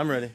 I'm ready.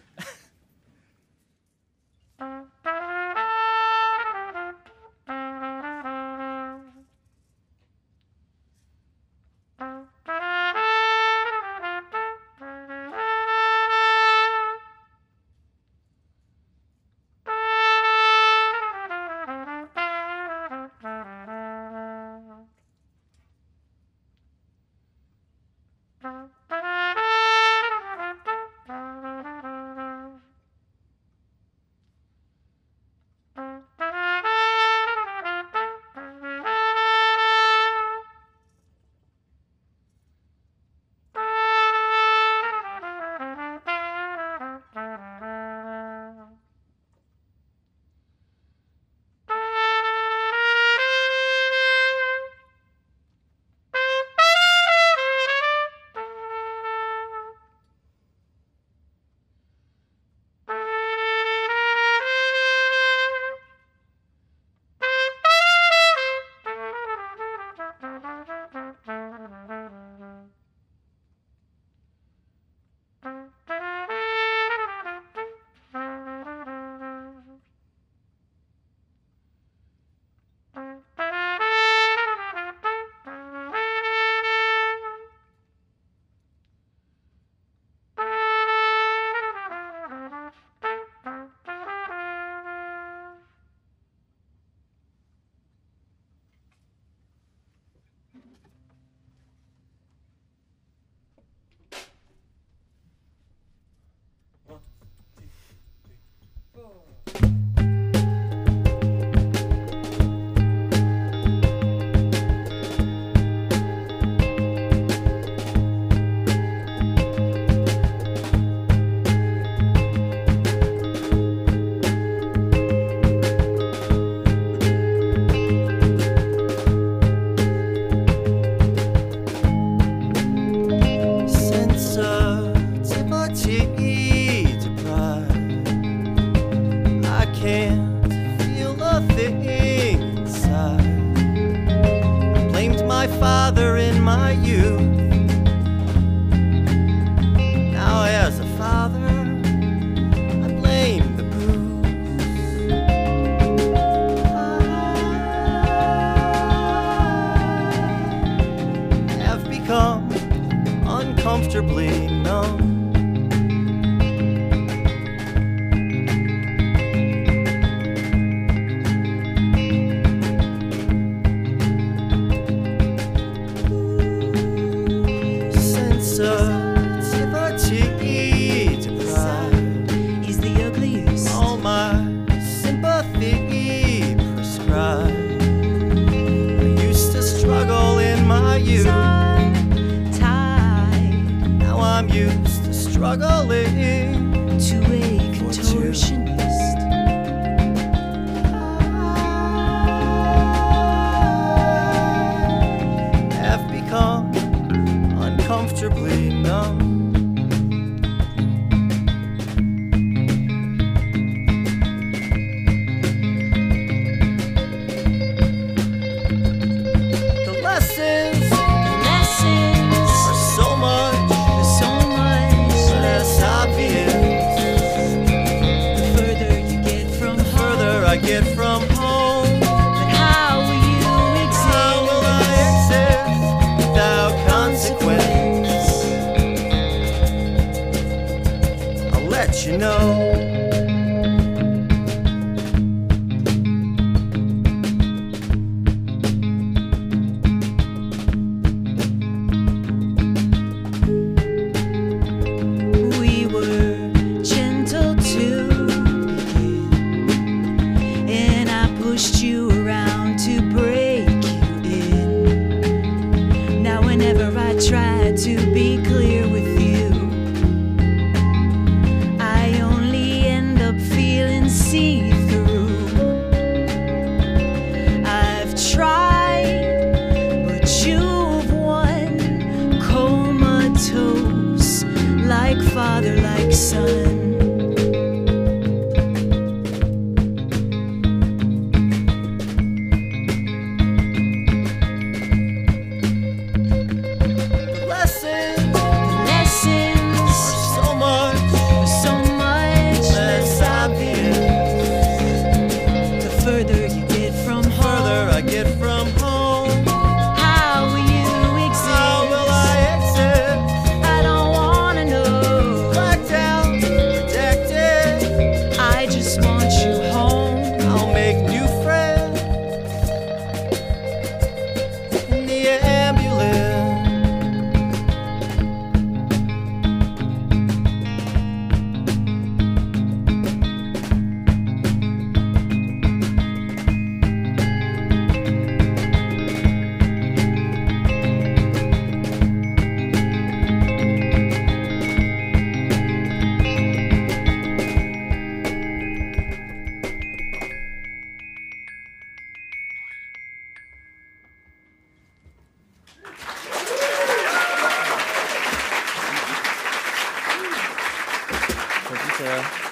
Thank you, Sarah.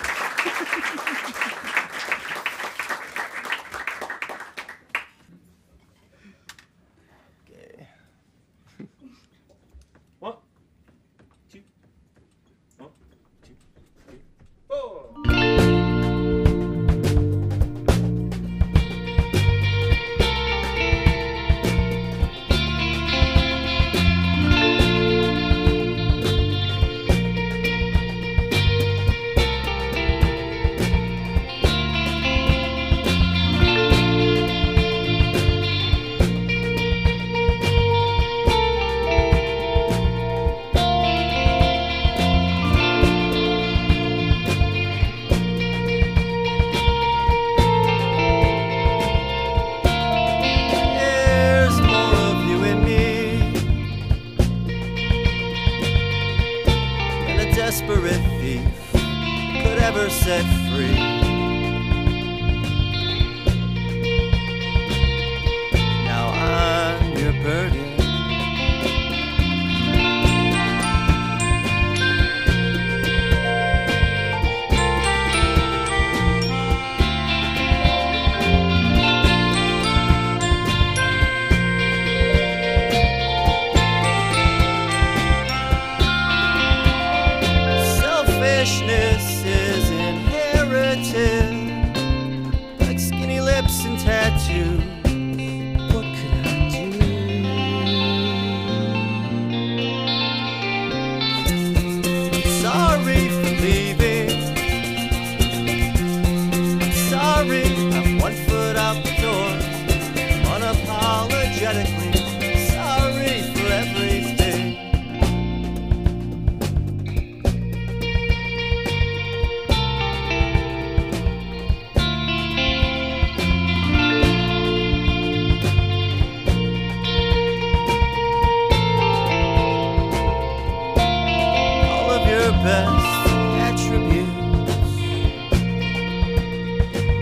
Best attributes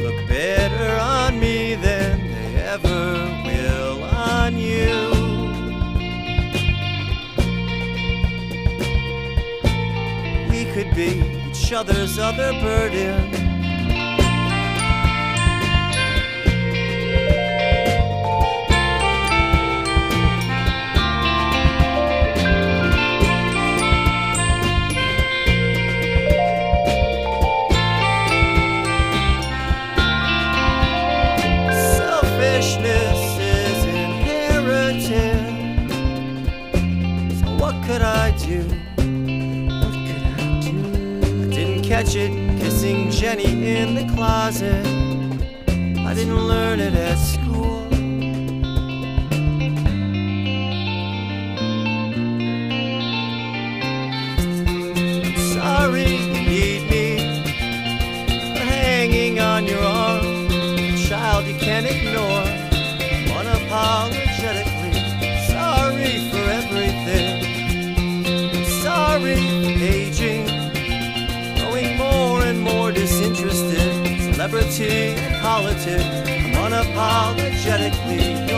look better on me than they ever will on you. We could be each other's other burden. It kissing Jenny in the closet. I didn't learn it at school. Sorry you need me for hanging on your arm, a child you can't ignore. Unapologetically And politics, unapologetically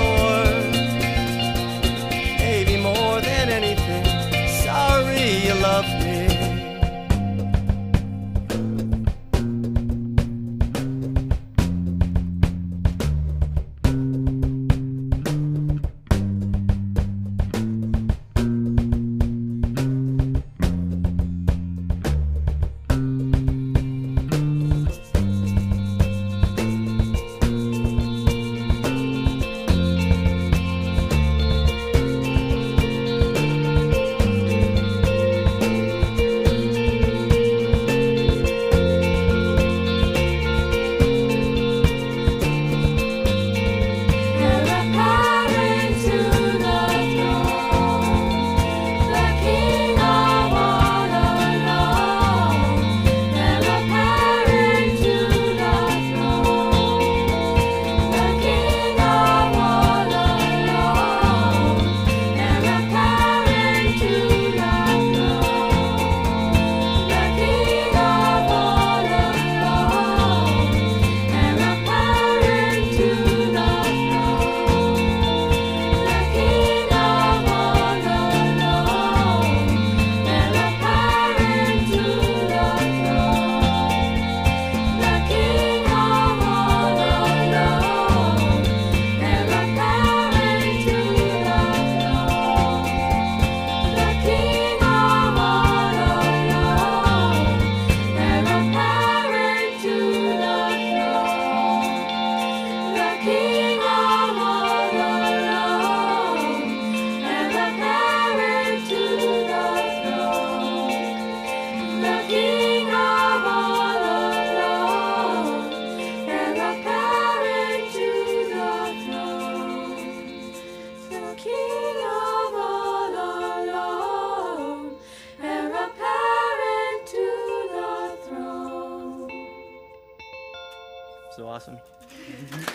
awesome. Mm-hmm.